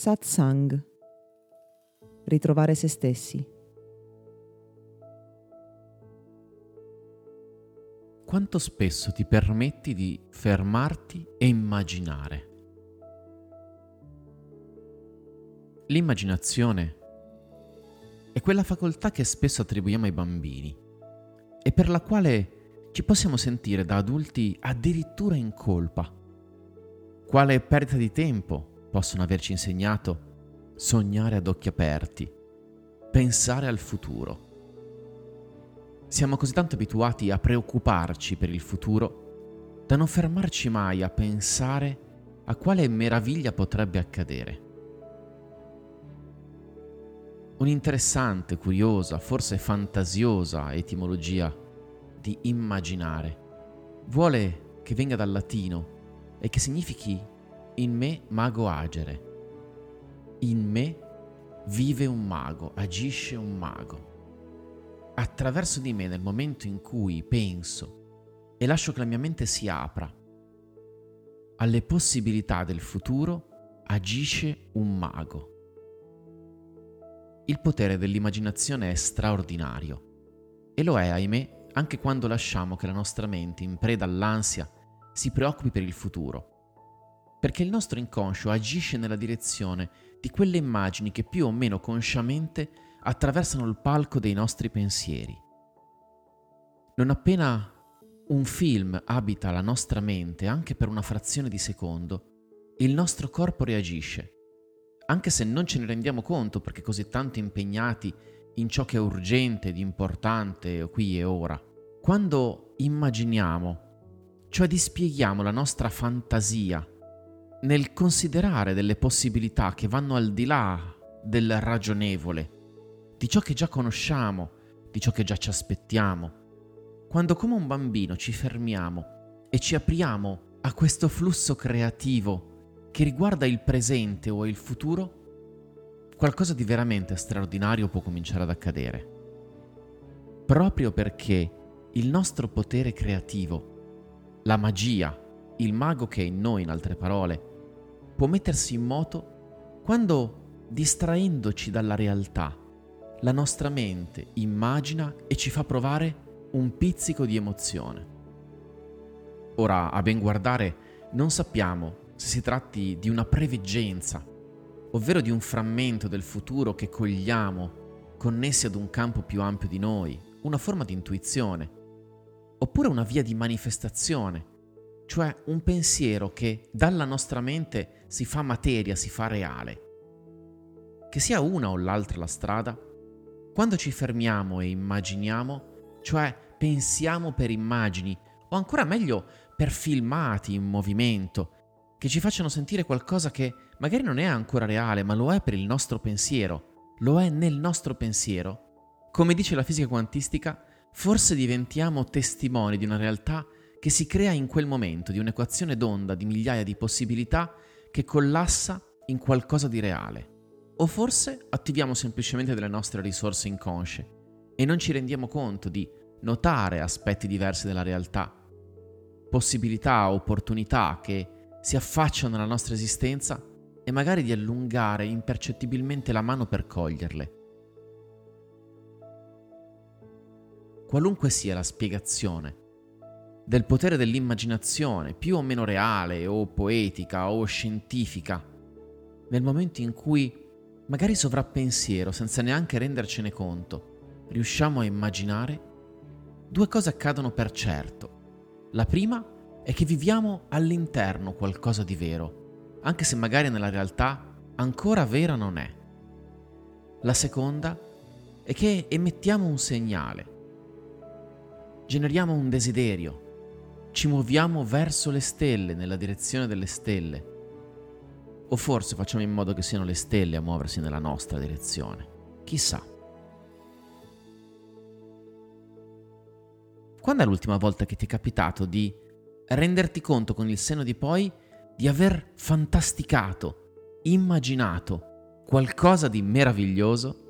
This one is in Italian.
Satsang. Ritrovare se stessi. Quanto spesso ti permetti di fermarti e immaginare? L'immaginazione è quella facoltà che spesso attribuiamo ai bambini e per la quale ci possiamo sentire da adulti addirittura in colpa. Quale perdita di tempo possono averci insegnato sognare ad occhi aperti, pensare al futuro. Siamo così tanto abituati a preoccuparci per il futuro da non fermarci mai a pensare a quale meraviglia potrebbe accadere. Un'interessante, curiosa, forse fantasiosa etimologia di immaginare vuole che venga dal latino e che significhi in me mago agere. In me vive un mago, agisce un mago. Attraverso di me nel momento in cui penso e lascio che la mia mente si apra alle possibilità del futuro, agisce un mago. Il potere dell'immaginazione è straordinario e lo è, ahimè, anche quando lasciamo che la nostra mente, in preda all'ansia, si preoccupi per il futuro. Perché il nostro inconscio agisce nella direzione di quelle immagini che più o meno consciamente attraversano il palco dei nostri pensieri. Non appena un film abita la nostra mente anche per una frazione di secondo, il nostro corpo reagisce anche se non ce ne rendiamo conto perché così tanto impegnati in ciò che è urgente ed importante qui e ora. Quando immaginiamo, cioè dispieghiamo la nostra fantasia nel considerare delle possibilità che vanno al di là del ragionevole, di ciò che già conosciamo, di ciò che già ci aspettiamo, quando come un bambino ci fermiamo e ci apriamo a questo flusso creativo che riguarda il presente o il futuro, qualcosa di veramente straordinario può cominciare ad accadere. Proprio perché il nostro potere creativo, la magia, il mago che è in noi, in altre parole, può mettersi in moto quando, distraendoci dalla realtà, la nostra mente immagina e ci fa provare un pizzico di emozione. Ora, a ben guardare, non sappiamo se si tratti di una preveggenza, ovvero di un frammento del futuro che cogliamo connessi ad un campo più ampio di noi, una forma di intuizione, oppure una via di manifestazione, cioè un pensiero che dalla nostra mente si fa materia, si fa reale. Che sia una o l'altra la strada, quando ci fermiamo e immaginiamo, cioè pensiamo per immagini, o ancora meglio per filmati in movimento, che ci facciano sentire qualcosa che magari non è ancora reale, ma lo è per il nostro pensiero, lo è nel nostro pensiero. Come dice la fisica quantistica, forse diventiamo testimoni di una realtà che si crea in quel momento, di un'equazione d'onda di migliaia di possibilità che collassa in qualcosa di reale. O forse attiviamo semplicemente delle nostre risorse inconsce e non ci rendiamo conto di notare aspetti diversi della realtà, possibilità, opportunità che si affacciano nella nostra esistenza e magari di allungare impercettibilmente la mano per coglierle. Qualunque sia la spiegazione del potere dell'immaginazione, più o meno reale o poetica o scientifica, nel momento in cui, magari sovrappensiero, senza neanche rendercene conto, riusciamo a immaginare, due cose accadono per certo. La prima è che viviamo all'interno qualcosa di vero, anche se magari nella realtà ancora vera non è. La seconda è che emettiamo un segnale, generiamo un desiderio, ci muoviamo verso le stelle, nella direzione delle stelle, o forse facciamo in modo che siano le stelle a muoversi nella nostra direzione. Chissà. Quando è l'ultima volta che ti è capitato di renderti conto con il senno di poi di aver fantasticato, immaginato qualcosa di meraviglioso?